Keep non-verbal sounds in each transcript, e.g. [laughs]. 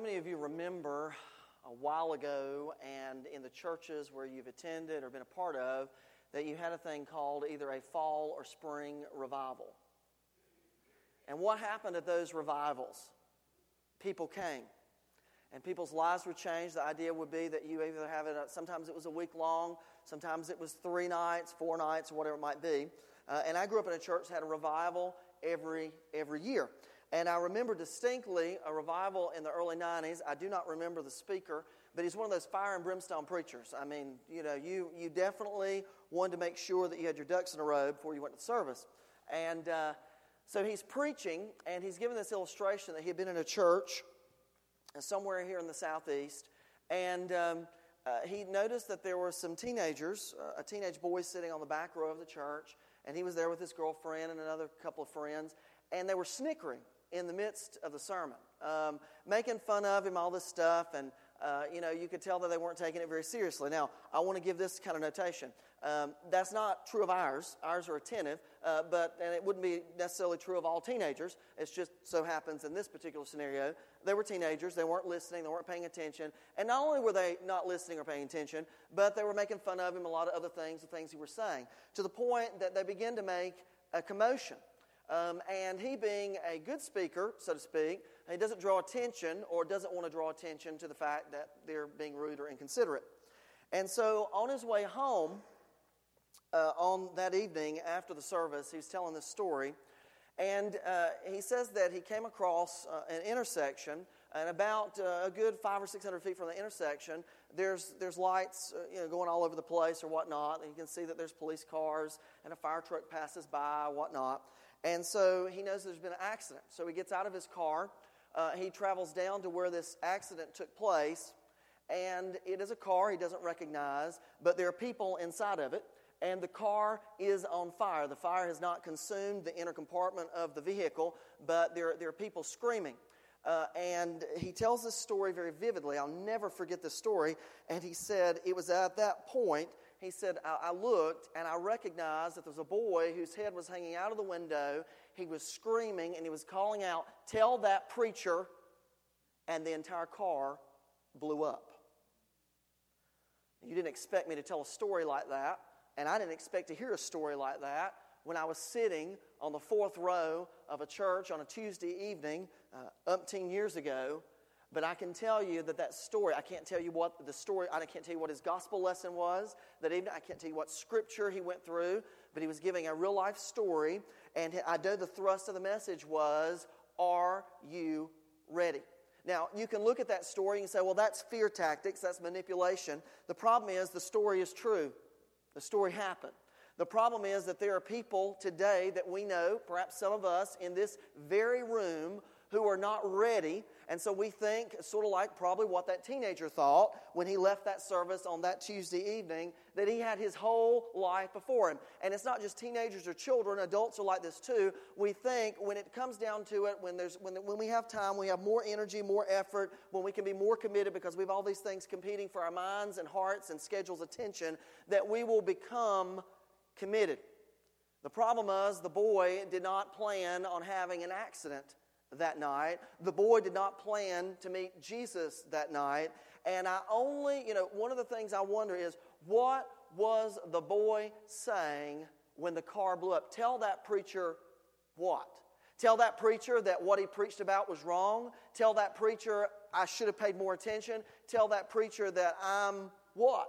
many of you remember a while ago and in the churches where you've attended or been a part of that you had a thing called either a fall or spring revival? And what happened at those revivals? People came and people's lives were changed. The idea would be that you either have it, uh, sometimes it was a week long, sometimes it was three nights, four nights, or whatever it might be. Uh, and I grew up in a church that had a revival every, every year. And I remember distinctly a revival in the early 90s. I do not remember the speaker, but he's one of those fire and brimstone preachers. I mean, you know, you, you definitely wanted to make sure that you had your ducks in a row before you went to service. And uh, so he's preaching, and he's giving this illustration that he had been in a church somewhere here in the southeast, and um, uh, he noticed that there were some teenagers, uh, a teenage boy sitting on the back row of the church, and he was there with his girlfriend and another couple of friends, and they were snickering in the midst of the sermon, um, making fun of him, all this stuff, and uh, you know, you could tell that they weren't taking it very seriously. Now, I want to give this kind of notation. Um, that's not true of ours. Ours are attentive, uh, but and it wouldn't be necessarily true of all teenagers. It just so happens in this particular scenario, they were teenagers. They weren't listening. They weren't paying attention. And not only were they not listening or paying attention, but they were making fun of him. A lot of other things, the things he was saying, to the point that they began to make a commotion. Um, and he, being a good speaker, so to speak, he doesn't draw attention or doesn't want to draw attention to the fact that they're being rude or inconsiderate. And so on his way home, uh, on that evening after the service, he's telling this story. And uh, he says that he came across uh, an intersection, and about uh, a good five or six hundred feet from the intersection, there's, there's lights uh, you know, going all over the place or whatnot. And you can see that there's police cars, and a fire truck passes by, whatnot. And so he knows there's been an accident. So he gets out of his car. Uh, he travels down to where this accident took place. And it is a car he doesn't recognize, but there are people inside of it. And the car is on fire. The fire has not consumed the inner compartment of the vehicle, but there, there are people screaming. Uh, and he tells this story very vividly. I'll never forget this story. And he said, It was at that point he said, I, I looked and I recognized that there was a boy whose head was hanging out of the window. He was screaming and he was calling out, Tell that preacher. And the entire car blew up. You didn't expect me to tell a story like that, and I didn't expect to hear a story like that when I was sitting on the fourth row of a church on a Tuesday evening, uh, umpteen years ago, but I can tell you that that story, I can't tell you what the story, I can't tell you what his gospel lesson was that evening. I can't tell you what scripture he went through, but he was giving a real life story. And I know the thrust of the message was, Are you ready? Now, you can look at that story and say, Well, that's fear tactics, that's manipulation. The problem is the story is true, the story happened. The problem is that there are people today that we know, perhaps some of us in this very room, who are not ready. And so we think, sort of like probably what that teenager thought when he left that service on that Tuesday evening, that he had his whole life before him. And it's not just teenagers or children, adults are like this too. We think when it comes down to it, when, there's, when, when we have time, we have more energy, more effort, when we can be more committed because we have all these things competing for our minds and hearts and schedules' attention, that we will become committed. The problem is the boy did not plan on having an accident that night. The boy did not plan to meet Jesus that night. And I only, you know, one of the things I wonder is what was the boy saying when the car blew up? Tell that preacher what? Tell that preacher that what he preached about was wrong. Tell that preacher I should have paid more attention. Tell that preacher that I'm what?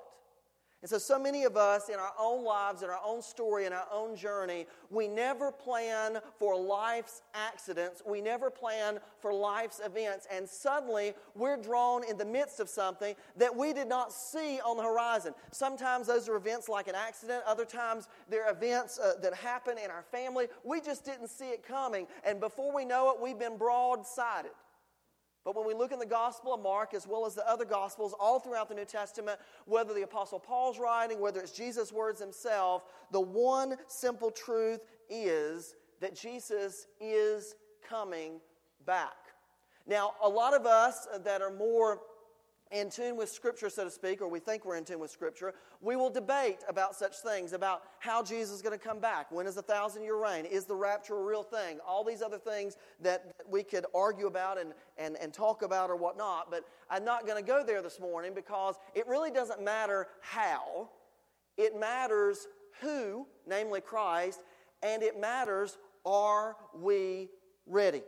And so, so many of us in our own lives, in our own story, in our own journey, we never plan for life's accidents. We never plan for life's events. And suddenly, we're drawn in the midst of something that we did not see on the horizon. Sometimes those are events like an accident. Other times, they're events uh, that happen in our family. We just didn't see it coming. And before we know it, we've been broadsided. But when we look in the Gospel of Mark, as well as the other Gospels, all throughout the New Testament, whether the Apostle Paul's writing, whether it's Jesus' words himself, the one simple truth is that Jesus is coming back. Now, a lot of us that are more in tune with Scripture, so to speak, or we think we're in tune with Scripture, we will debate about such things, about how Jesus is going to come back. When is the thousand year reign? Is the rapture a real thing? All these other things that we could argue about and, and, and talk about or whatnot. But I'm not going to go there this morning because it really doesn't matter how, it matters who, namely Christ, and it matters are we ready?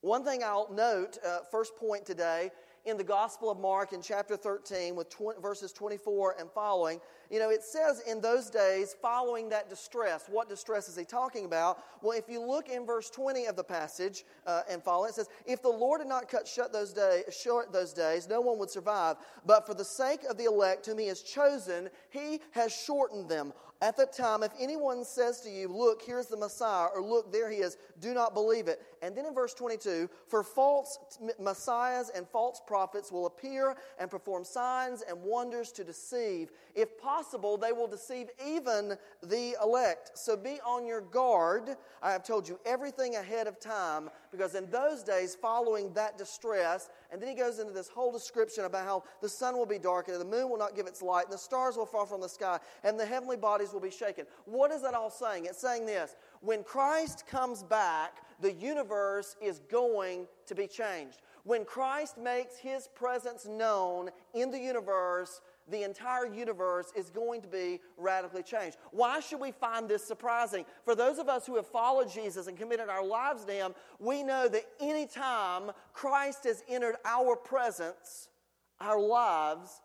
One thing I'll note, uh, first point today, in the Gospel of Mark in chapter 13 with tw- verses 24 and following, you know, it says in those days, following that distress, what distress is he talking about? Well, if you look in verse 20 of the passage uh, and follow, it says, If the Lord had not cut shut those days, short those days, no one would survive. But for the sake of the elect whom he has chosen, he has shortened them. At that time, if anyone says to you, Look, here's the Messiah, or Look, there he is, do not believe it. And then in verse 22, for false messiahs and false prophets will appear and perform signs and wonders to deceive. If possible, they will deceive even the elect. So be on your guard. I have told you everything ahead of time, because in those days, following that distress, and then he goes into this whole description about how the sun will be darkened, and the moon will not give its light, and the stars will fall from the sky, and the heavenly bodies will be shaken. What is that all saying? It's saying this when Christ comes back, the universe is going to be changed. When Christ makes his presence known in the universe, the entire universe is going to be radically changed. Why should we find this surprising? For those of us who have followed Jesus and committed our lives to him, we know that anytime Christ has entered our presence, our lives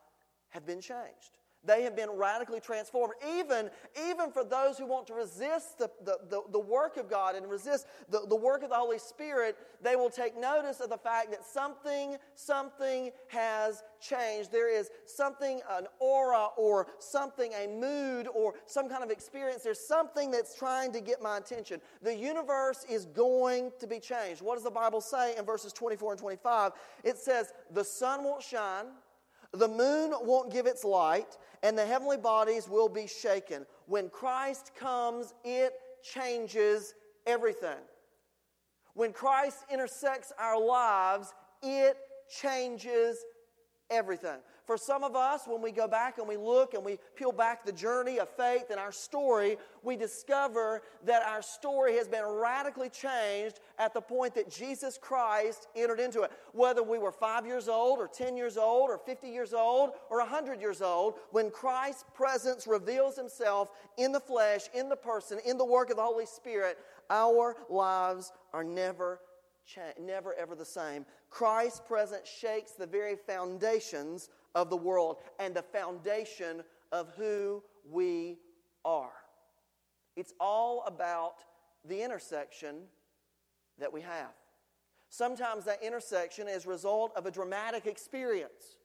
have been changed. They have been radically transformed. Even, even for those who want to resist the, the, the, the, work of God and resist the, the work of the Holy Spirit, they will take notice of the fact that something, something has changed. There is something, an aura or something, a mood or some kind of experience. There's something that's trying to get my attention. The universe is going to be changed. What does the Bible say in verses 24 and 25? It says, The sun won't shine the moon won't give its light, and the heavenly bodies will be shaken. When Christ comes, it changes everything. When Christ intersects our lives, it changes everything. For some of us, when we go back and we look and we peel back the journey of faith and our story, we discover that our story has been radically changed at the point that Jesus Christ entered into it. Whether we were five years old, or 10 years old, or 50 years old, or 100 years old, when Christ's presence reveals himself in the flesh, in the person, in the work of the Holy Spirit, our lives are never never ever the same. Christ's presence shakes the very foundations of the world and the foundation of who we are. It's all about the intersection that we have. Sometimes that intersection is a result of a dramatic experience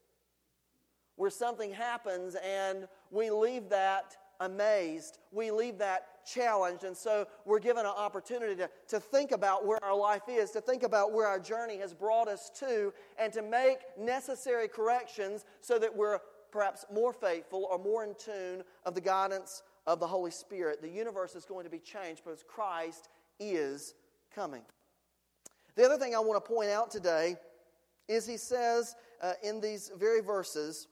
where something happens and we leave that amazed. We leave that challenged. And so we're given an opportunity to, to think about where our life is, to think about where our journey has brought us to, and to make necessary corrections so that we're perhaps more faithful or more in tune of the guidance of the Holy Spirit. The universe is going to be changed because Christ is coming. The other thing I want to point out today is he says uh, in these very verses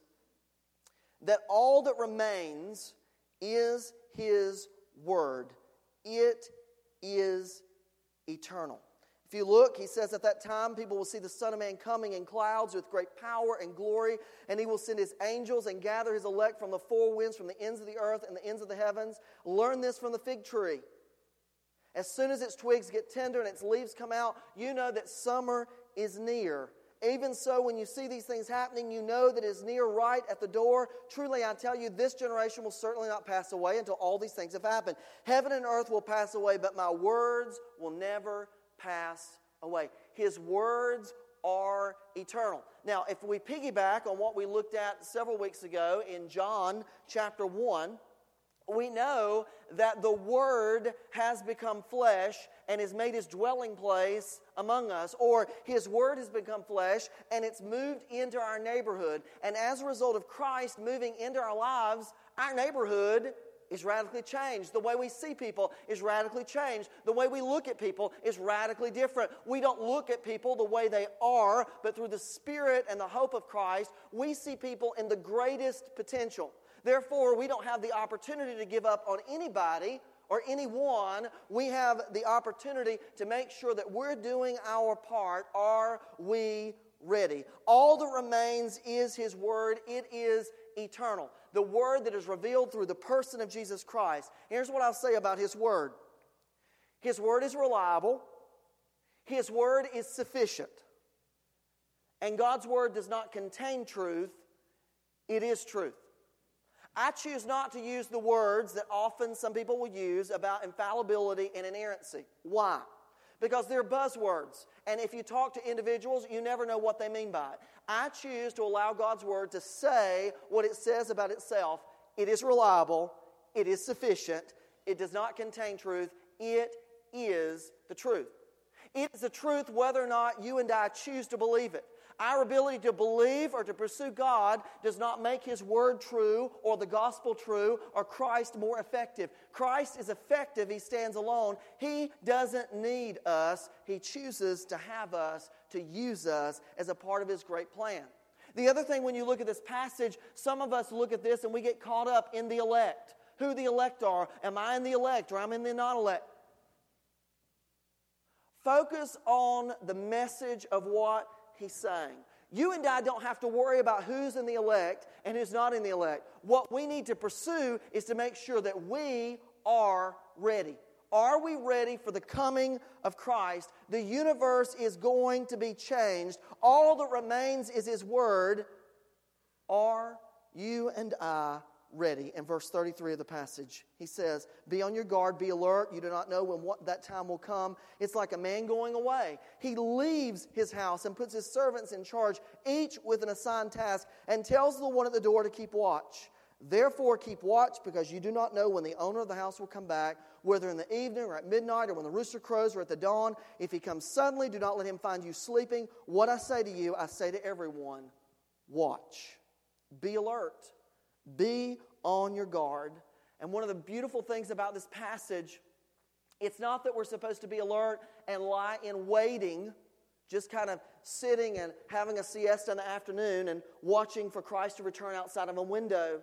that all that remains is his word. It is eternal. If you look, he says at that time people will see the Son of Man coming in clouds with great power and glory, and he will send his angels and gather his elect from the four winds, from the ends of the earth and the ends of the heavens. Learn this from the fig tree. As soon as its twigs get tender and its leaves come out, you know that summer is near. Even so, when you see these things happening, you know that it is near right at the door. Truly, I tell you, this generation will certainly not pass away until all these things have happened. Heaven and earth will pass away, but my words will never pass away. His words are eternal. Now, if we piggyback on what we looked at several weeks ago in John chapter 1, we know that the Word has become flesh and has made his dwelling place among us, or his Word has become flesh and it's moved into our neighborhood. And as a result of Christ moving into our lives, our neighborhood is radically changed. The way we see people is radically changed. The way we look at people is radically different. We don't look at people the way they are, but through the Spirit and the hope of Christ, we see people in the greatest potential. Therefore, we don't have the opportunity to give up on anybody or anyone. We have the opportunity to make sure that we're doing our part. Are we ready? All that remains is His Word, it is eternal. The Word that is revealed through the person of Jesus Christ. Here's what I'll say about His Word His Word is reliable, His Word is sufficient. And God's Word does not contain truth, it is truth. I choose not to use the words that often some people will use about infallibility and inerrancy. Why? Because they're buzzwords. And if you talk to individuals, you never know what they mean by it. I choose to allow God's Word to say what it says about itself. It is reliable, it is sufficient, it does not contain truth, it is the truth. It is the truth whether or not you and I choose to believe it. Our ability to believe or to pursue God does not make His Word true or the gospel true or Christ more effective. Christ is effective, He stands alone. He doesn't need us, He chooses to have us, to use us as a part of His great plan. The other thing, when you look at this passage, some of us look at this and we get caught up in the elect. Who the elect are. Am I in the elect or am I in the non elect? Focus on the message of what he's saying. You and I don't have to worry about who's in the elect and who's not in the elect. What we need to pursue is to make sure that we are ready. Are we ready for the coming of Christ? The universe is going to be changed. All that remains is His Word. Are you and I ready. In verse 33 of the passage, he says, Be on your guard, be alert. You do not know when what, that time will come. It's like a man going away. He leaves his house and puts his servants in charge, each with an assigned task, and tells the one at the door to keep watch. Therefore, keep watch because you do not know when the owner of the house will come back, whether in the evening or at midnight or when the rooster crows or at the dawn. If he comes suddenly, do not let him find you sleeping. What I say to you, I say to everyone watch, be alert. Be on your guard. And one of the beautiful things about this passage, it's not that we're supposed to be alert and lie in waiting, just kind of sitting and having a siesta in the afternoon and watching for Christ to return outside of a window.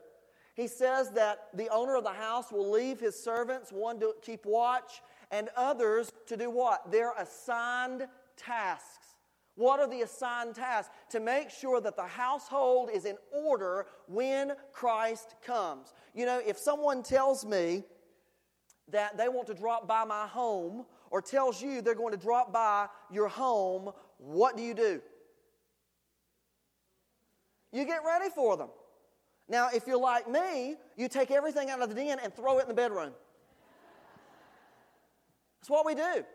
He says that the owner of the house will leave his servants, one to keep watch, and others to do what? Their assigned tasks. What are the assigned tasks? To make sure that the household is in order when Christ comes. You know, if someone tells me that they want to drop by my home or tells you they're going to drop by your home, what do you do? You get ready for them. Now, if you're like me, you take everything out of the den and throw it in the bedroom. That's what we do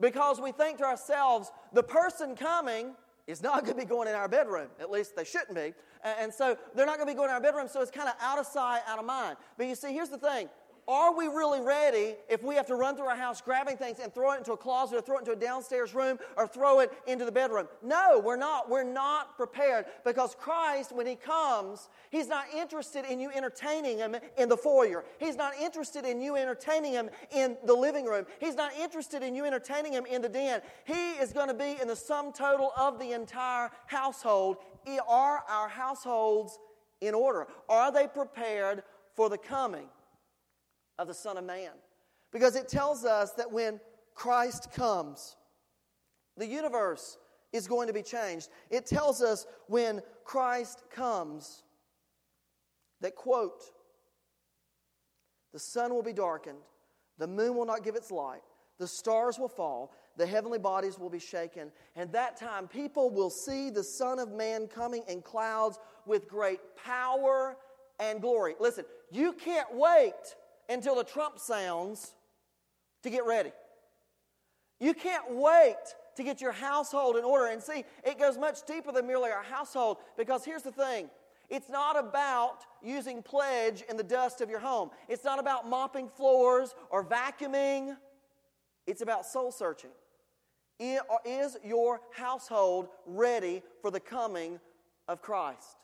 because we think to ourselves, the person coming is not going to be going in our bedroom. At least they shouldn't be. And so they're not going to be going in our bedroom, so it's kind of out of sight, out of mind. But you see, here's the thing are we really ready if we have to run through our house grabbing things and throw it into a closet or throw it into a downstairs room or throw it into the bedroom? No, we're not. We're not prepared because Christ, when He comes, He's not interested in you entertaining Him in the foyer. He's not interested in you entertaining Him in the living room. He's not interested in you entertaining Him in the den. He is going to be in the sum total of the entire household. Are our households in order? Are they prepared for the coming? Of the Son of Man. Because it tells us that when Christ comes, the universe is going to be changed. It tells us when Christ comes that, quote, the sun will be darkened, the moon will not give its light, the stars will fall, the heavenly bodies will be shaken. And that time, people will see the Son of Man coming in clouds with great power and glory. Listen, you can't wait until the trump sounds to get ready. You can't wait to get your household in order. And see, it goes much deeper than merely our household because here's the thing it's not about using pledge in the dust of your home, it's not about mopping floors or vacuuming, it's about soul searching. Is your household ready for the coming of Christ?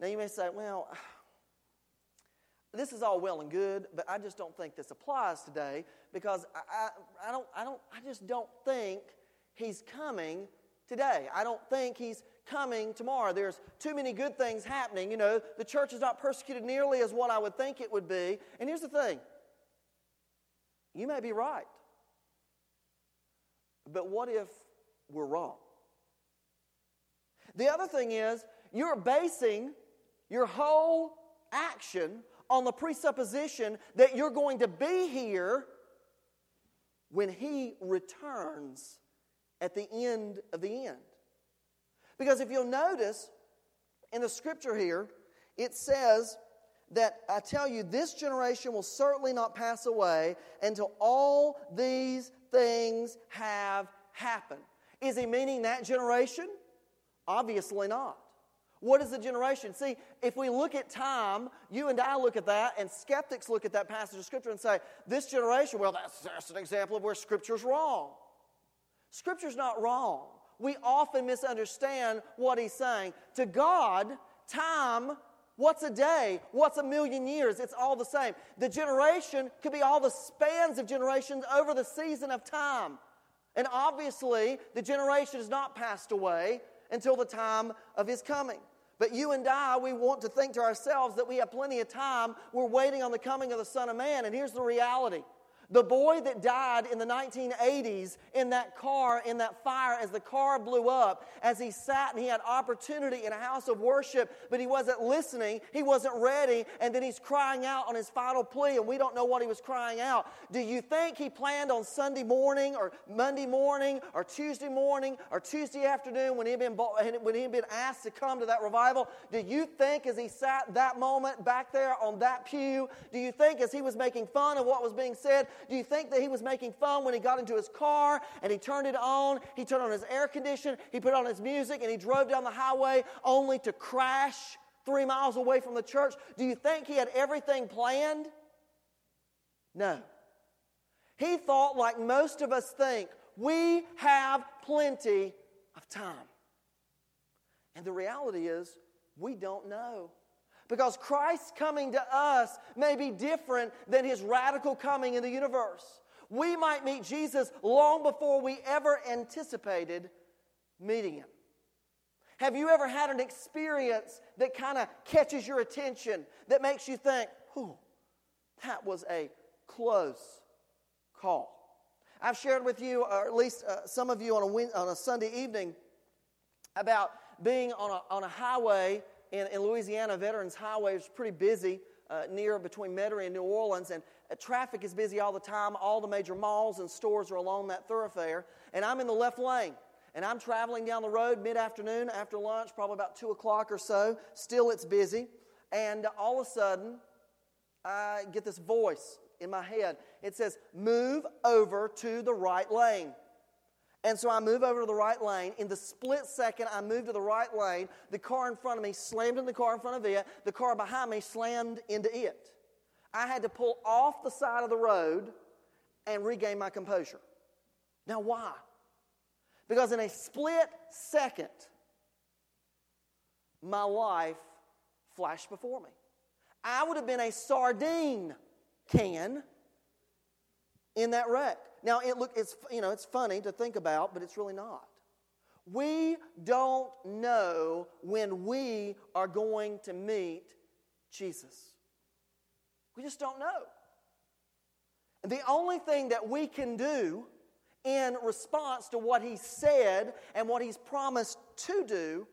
Now you may say, well, this is all well and good, but I just don't think this applies today because I, I, don't, I, don't, I just don't think he's coming today. I don't think he's coming tomorrow. There's too many good things happening. You know, the church is not persecuted nearly as what I would think it would be. And here's the thing you may be right. But what if we're wrong? The other thing is, you're basing your whole action on the presupposition that you're going to be here when He returns at the end of the end. Because if you'll notice in the scripture here, it says that I tell you, this generation will certainly not pass away until all these things have happened. Is he meaning that generation? Obviously not. What is the generation? See, if we look at time, you and I look at that, and skeptics look at that passage of Scripture and say, this generation, well, that's, that's an example of where Scripture's wrong. Scripture's not wrong. We often misunderstand what he's saying. To God, time, what's a day? What's a million years? It's all the same. The generation could be all the spans of generations over the season of time. And obviously, the generation has not passed away until the time of his coming. But you and I, we want to think to ourselves that we have plenty of time. We're waiting on the coming of the Son of Man. And here's the reality the boy that died in the 1980s in that car, in that fire, as the car blew up, as he sat and he had opportunity in a house of worship, but he wasn't listening, he wasn't ready, and then he's crying out on his final plea, and we don't know what he was crying out. Do you think he planned on Sunday morning or Monday morning or Tuesday morning or Tuesday afternoon when he'd been, when he'd been asked to come to that revival? Do you think as he sat that moment back there on that pew, do you think as he was making fun of what was being said, do you think that he was making fun when he got into his car and he turned it on? He turned on his air conditioner, he put on his music, and he drove down the highway only to crash three miles away from the church? Do you think he had everything planned? No. He thought, like most of us think, we have plenty of time. And the reality is, we don't know. Because Christ's coming to us may be different than his radical coming in the universe. We might meet Jesus long before we ever anticipated meeting him. Have you ever had an experience that kind of catches your attention, that makes you think, whew, that was a close call? I've shared with you, or at least uh, some of you on a, on a Sunday evening, about being on a, on a highway in, in Louisiana, Veterans Highway is pretty busy uh, near between Metairie and New Orleans, and uh, traffic is busy all the time. All the major malls and stores are along that thoroughfare, and I'm in the left lane. And I'm traveling down the road mid afternoon after lunch, probably about 2 o'clock or so. Still, it's busy. And all of a sudden, I get this voice in my head. It says, Move over to the right lane. And so I move over to the right lane. In the split second, I move to the right lane. The car in front of me slammed into the car in front of it. The car behind me slammed into it. I had to pull off the side of the road and regain my composure. Now, why? Because in a split second, my life flashed before me. I would have been a sardine can in that wreck. Now, it look, it's, you know, it's funny to think about, but it's really not. We don't know when we are going to meet Jesus. We just don't know. And the only thing that we can do in response to what he said and what he's promised to do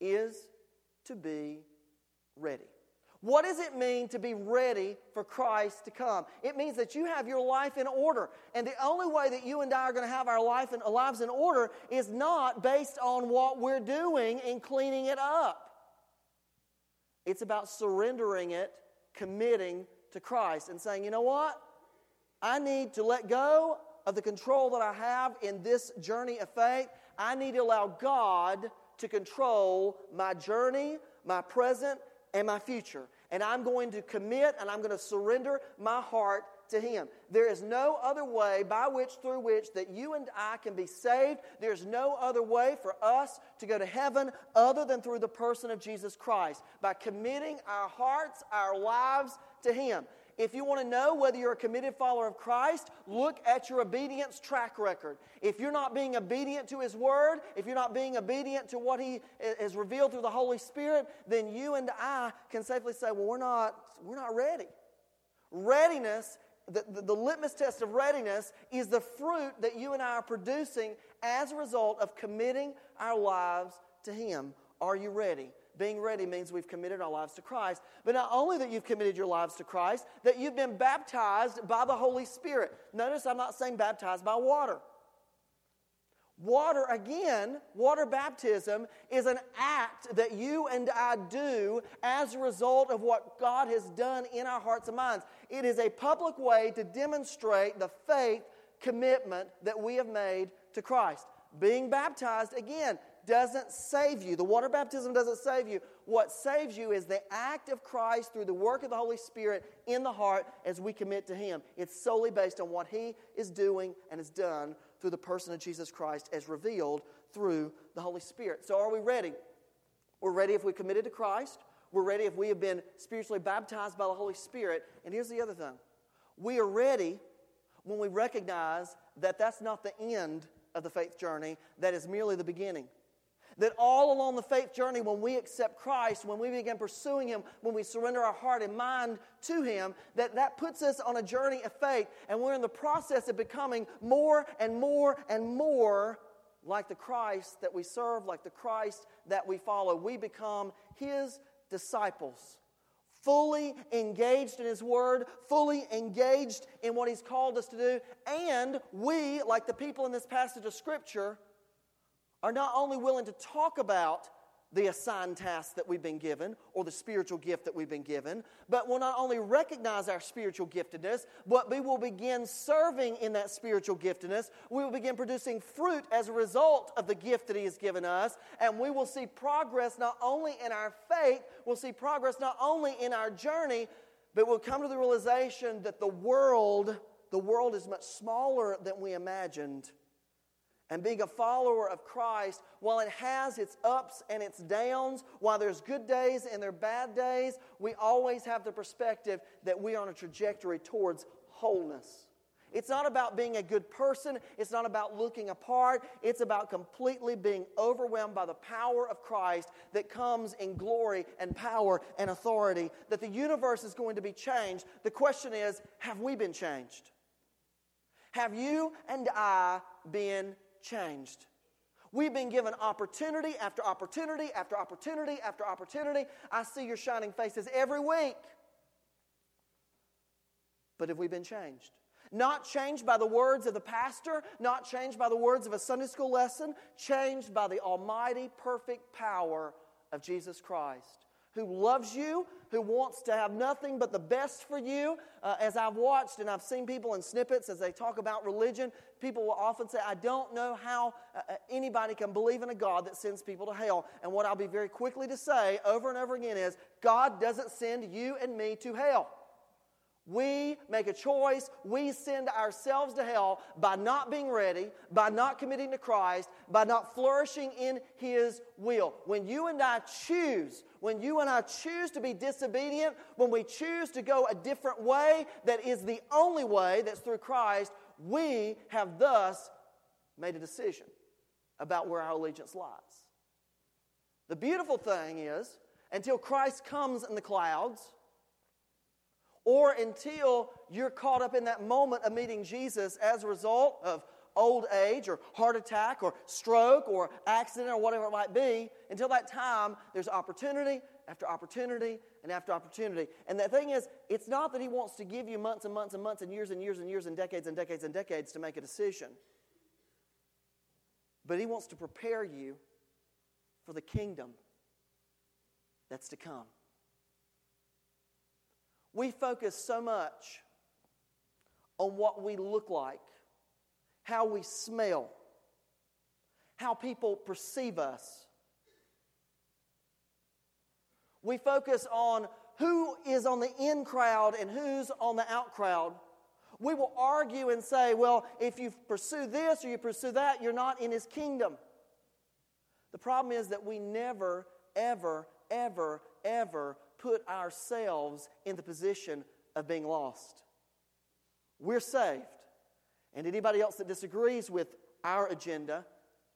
is to be ready. What does it mean to be ready for Christ to come? It means that you have your life in order. And the only way that you and I are going to have our life in, lives in order is not based on what we're doing and cleaning it up. It's about surrendering it, committing to Christ, and saying, you know what? I need to let go of the control that I have in this journey of faith. I need to allow God to control my journey, my present, and my future. And I'm going to commit and I'm going to surrender my heart to Him. There is no other way by which, through which, that you and I can be saved. There's no other way for us to go to heaven other than through the person of Jesus Christ, by committing our hearts, our lives to Him. If you want to know whether you're a committed follower of Christ, look at your obedience track record. If you're not being obedient to His Word, if you're not being obedient to what He eh, has revealed through the Holy Spirit, then you and I can safely say, well, we're not, we're not ready. Readiness, the, the, the litmus test of readiness is the fruit that you and I are producing as a result of committing our lives to Him. Are you ready? Being ready means we've committed our lives to Christ. But not only that you've committed your lives to Christ, that you've been baptized by the Holy Spirit. Notice I'm not saying baptized by water. Water, again, water baptism is an act that you and I do as a result of what God has done in our hearts and minds. It is a public way to demonstrate the faith commitment that we have made to Christ. Being baptized, again, doesn't save you. The water baptism doesn't save you. What saves you is the act of Christ through the work of the Holy Spirit in the heart as we commit to Him. It's solely based on what He is doing and has done through the person of Jesus Christ as revealed through the Holy Spirit. So, are we ready? We're ready if we committed to Christ. We're ready if we have been spiritually baptized by the Holy Spirit. And here's the other thing we are ready when we recognize that that's not the end of the faith journey, that is merely the beginning. That all along the faith journey, when we accept Christ, when we begin pursuing Him, when we surrender our heart and mind to Him, that that puts us on a journey of faith, and we're in the process of becoming more and more and more like the Christ that we serve, like the Christ that we follow. We become His disciples, fully engaged in His Word, fully engaged in what He's called us to do, and we, like the people in this passage of Scripture, are not only willing to talk about the assigned task that we've been given or the spiritual gift that we've been given, but will not only recognize our spiritual giftedness, but we will begin serving in that spiritual giftedness. We will begin producing fruit as a result of the gift that He has given us, and we will see progress not only in our faith, we'll see progress not only in our journey, but we'll come to the realization that the world, the world is much smaller than we imagined and being a follower of Christ, while it has its ups and its downs, while there's good days and there are bad days, we always have the perspective that we are on a trajectory towards wholeness. It's not about being a good person. It's not about looking apart. It's about completely being overwhelmed by the power of Christ that comes in glory and power and authority, that the universe is going to be changed. The question is have we been changed? Have you and I been changed. We've been given opportunity after opportunity after opportunity after opportunity. I see your shining faces every week. But have we been changed? Not changed by the words of the pastor, not changed by the words of a Sunday school lesson, changed by the almighty, perfect power of Jesus Christ who loves you, who wants to have nothing but the best for you. Uh, as I've watched and I've seen people in snippets as they talk about religion, people will often say, I don't know how uh, uh, anybody can believe in a God that sends people to hell. And what I'll be very quickly to say over and over again is God doesn't send you and me to hell. We make a choice. We send ourselves to hell by not being ready, by not committing to Christ, by not flourishing in His will. When you and I choose, when you and I choose to be disobedient, when we choose to go a different way that is the only way that's through Christ, we have thus made a decision about where our allegiance lies. The beautiful thing is, until Christ comes in the clouds, or until you're caught up in that moment of meeting Jesus as a result of old age or heart attack or stroke or accident or whatever it might be. Until that time, there's opportunity after opportunity and after opportunity. And the thing is, it's not that He wants to give you months and months and months and years and years and years and decades and decades and decades to make a decision, but He wants to prepare you for the kingdom that's to come. We focus so much on what we look like, how we smell, how people perceive us. We focus on who is on the in crowd and who's on the out crowd We will argue and say, well, if you pursue this or you pursue that, you're not in his kingdom. The problem is that we never, ever, ever, ever put ourselves in the position of being lost. We're saved. And anybody else that disagrees with our agenda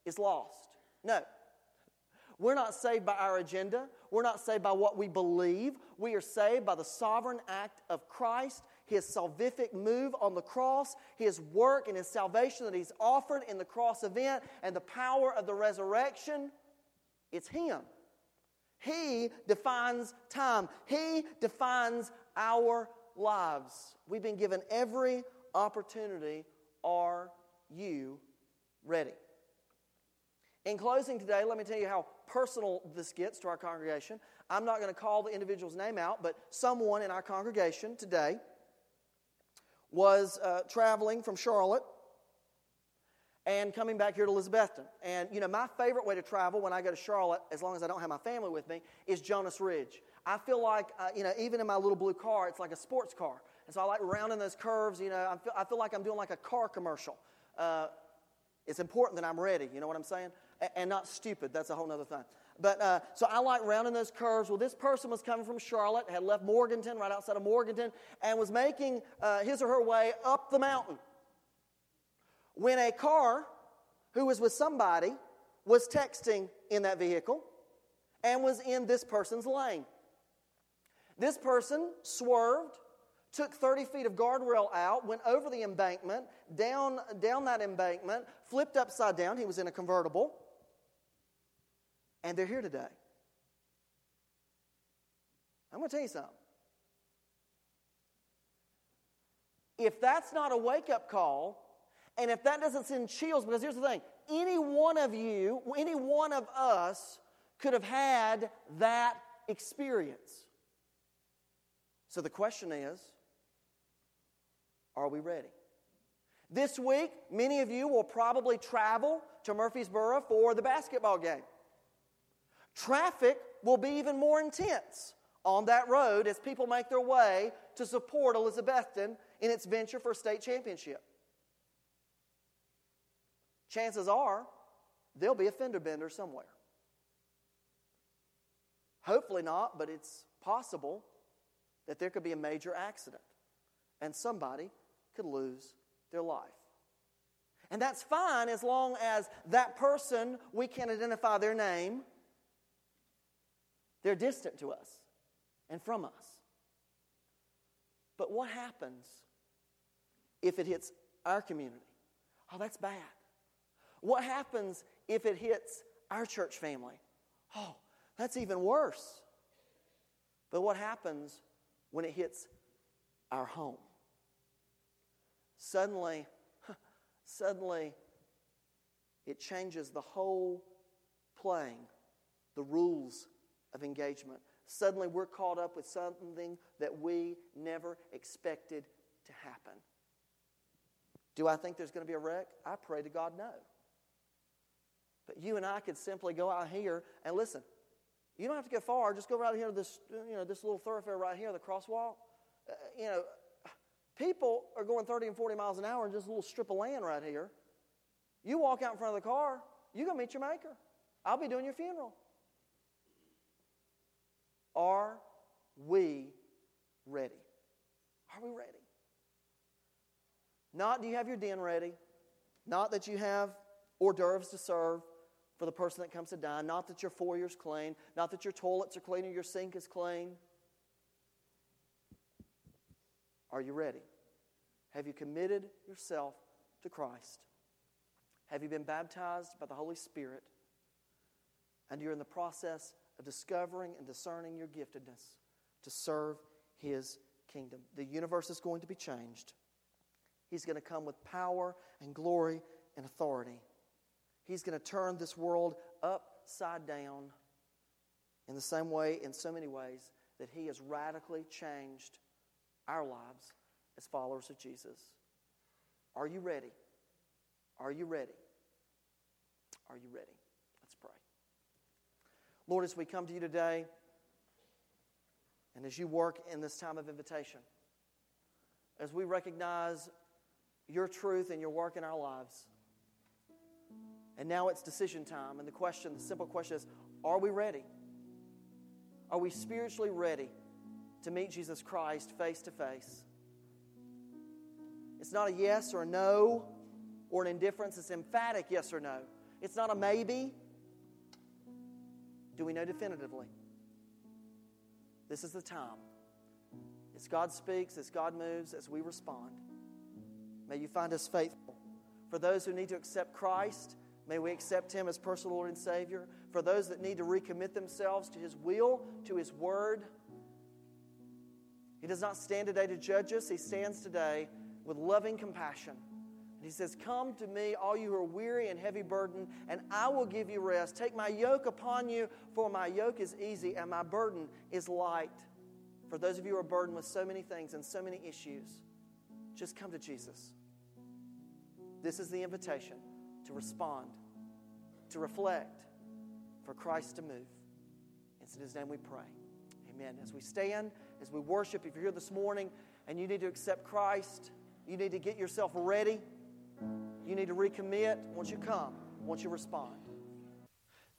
is lost. No. We're not saved by our agenda. We're not saved by what we believe. We are saved by the sovereign act of Christ, His salvific move on the cross, His work and His salvation that He's offered in the cross event, and the power of the resurrection. It's Him. He defines time, He defines our lives. We've been given every opportunity. Are you ready? In closing today, let me tell you how personal this gets to our congregation. I'm not going to call the individual's name out, but someone in our congregation today was uh, traveling from Charlotte and coming back here to Elizabethton. And, you know, my favorite way to travel when I go to Charlotte, as long as I don't have my family with me, is Jonas Ridge. I feel like, uh, you know, even in my little blue car, it's like a sports car. And so I like rounding those curves, you know, I feel, I feel like I'm doing like a car commercial. Uh, it's important that I'm ready, you know what I'm saying? A- and not stupid, that's a whole other thing. But uh, so I like rounding those curves. Well, this person was coming from Charlotte, had left Morganton, right outside of Morganton, and was making uh, his or her way up the mountain when a car who was with somebody was texting in that vehicle and was in this person's lane. This person swerved, took 30 feet of guardrail out, went over the embankment, down, down that embankment, flipped upside down. He was in a convertible. And they're here today. I'm going to tell you something. If that's not a wake up call, and if that doesn't send chills, because here's the thing any one of you, any one of us could have had that experience. So the question is are we ready? This week, many of you will probably travel to Murfreesboro for the basketball game. Traffic will be even more intense on that road as people make their way to support Elizabethton in its venture for state championship chances are there'll be a fender bender somewhere. Hopefully not, but it's possible that there could be a major accident and somebody could lose their life. And that's fine as long as that person, we can identify their name, they're distant to us and from us. But what happens if it hits our community? Oh, that's bad. What happens if it hits our church family? Oh, that's even worse. But what happens when it hits our home? Suddenly, [laughs] suddenly, it changes the whole playing, the rules of engagement. Suddenly, we're caught up with something that we never expected to happen. Do I think there's going to be a wreck? I pray to God no. But you and I could simply go out here and listen. You don't have to go far. Just go right here to this, you know, this little thoroughfare right here, the crosswalk. Uh, you know, people are going 30 and 40 miles an hour in just a little strip of land right here. You walk out in front of the car, you go meet your maker. I'll be doing your funeral. Are we ready? Are we ready? Not do you have your den ready? Not that you have hors d'oeuvres to serve for the person that comes to die. Not that your foyer's clean, not that your toilets are clean or your sink is clean. Are you ready? Have you committed yourself to Christ? Have you been baptized by the Holy Spirit? And you're in the process of discovering and discerning your giftedness to serve His kingdom. The universe is going to be changed. He's going to come with power and glory and authority. He's going to turn this world upside down in the same way, in so many ways, that He has radically changed our lives as followers of Jesus. Are you ready? Are you ready? Are you ready? Let's pray. Lord, as we come to you today, and as you work in this time of invitation, as we recognize your truth and your work in our lives. And now it's decision time. And the question, the simple question is are we ready? Are we spiritually ready to meet Jesus Christ face to face? It's not a yes or a no or an indifference, it's emphatic yes or no. It's not a maybe. Do we know definitively? This is the time. As God speaks, as God moves, as we respond. May you find us faithful. For those who need to accept Christ, may we accept Him as personal Lord and Savior. For those that need to recommit themselves to His will, to His word, He does not stand today to judge us, He stands today with loving compassion. And He says, Come to me, all you who are weary and heavy burdened, and I will give you rest. Take my yoke upon you, for my yoke is easy and my burden is light. For those of you who are burdened with so many things and so many issues, just come to Jesus. This is the invitation to respond, to reflect, for Christ to move. It's in His name we pray. Amen. As we stand, as we worship, if you're here this morning and you need to accept Christ, you need to get yourself ready, you need to recommit, once you come, once you respond.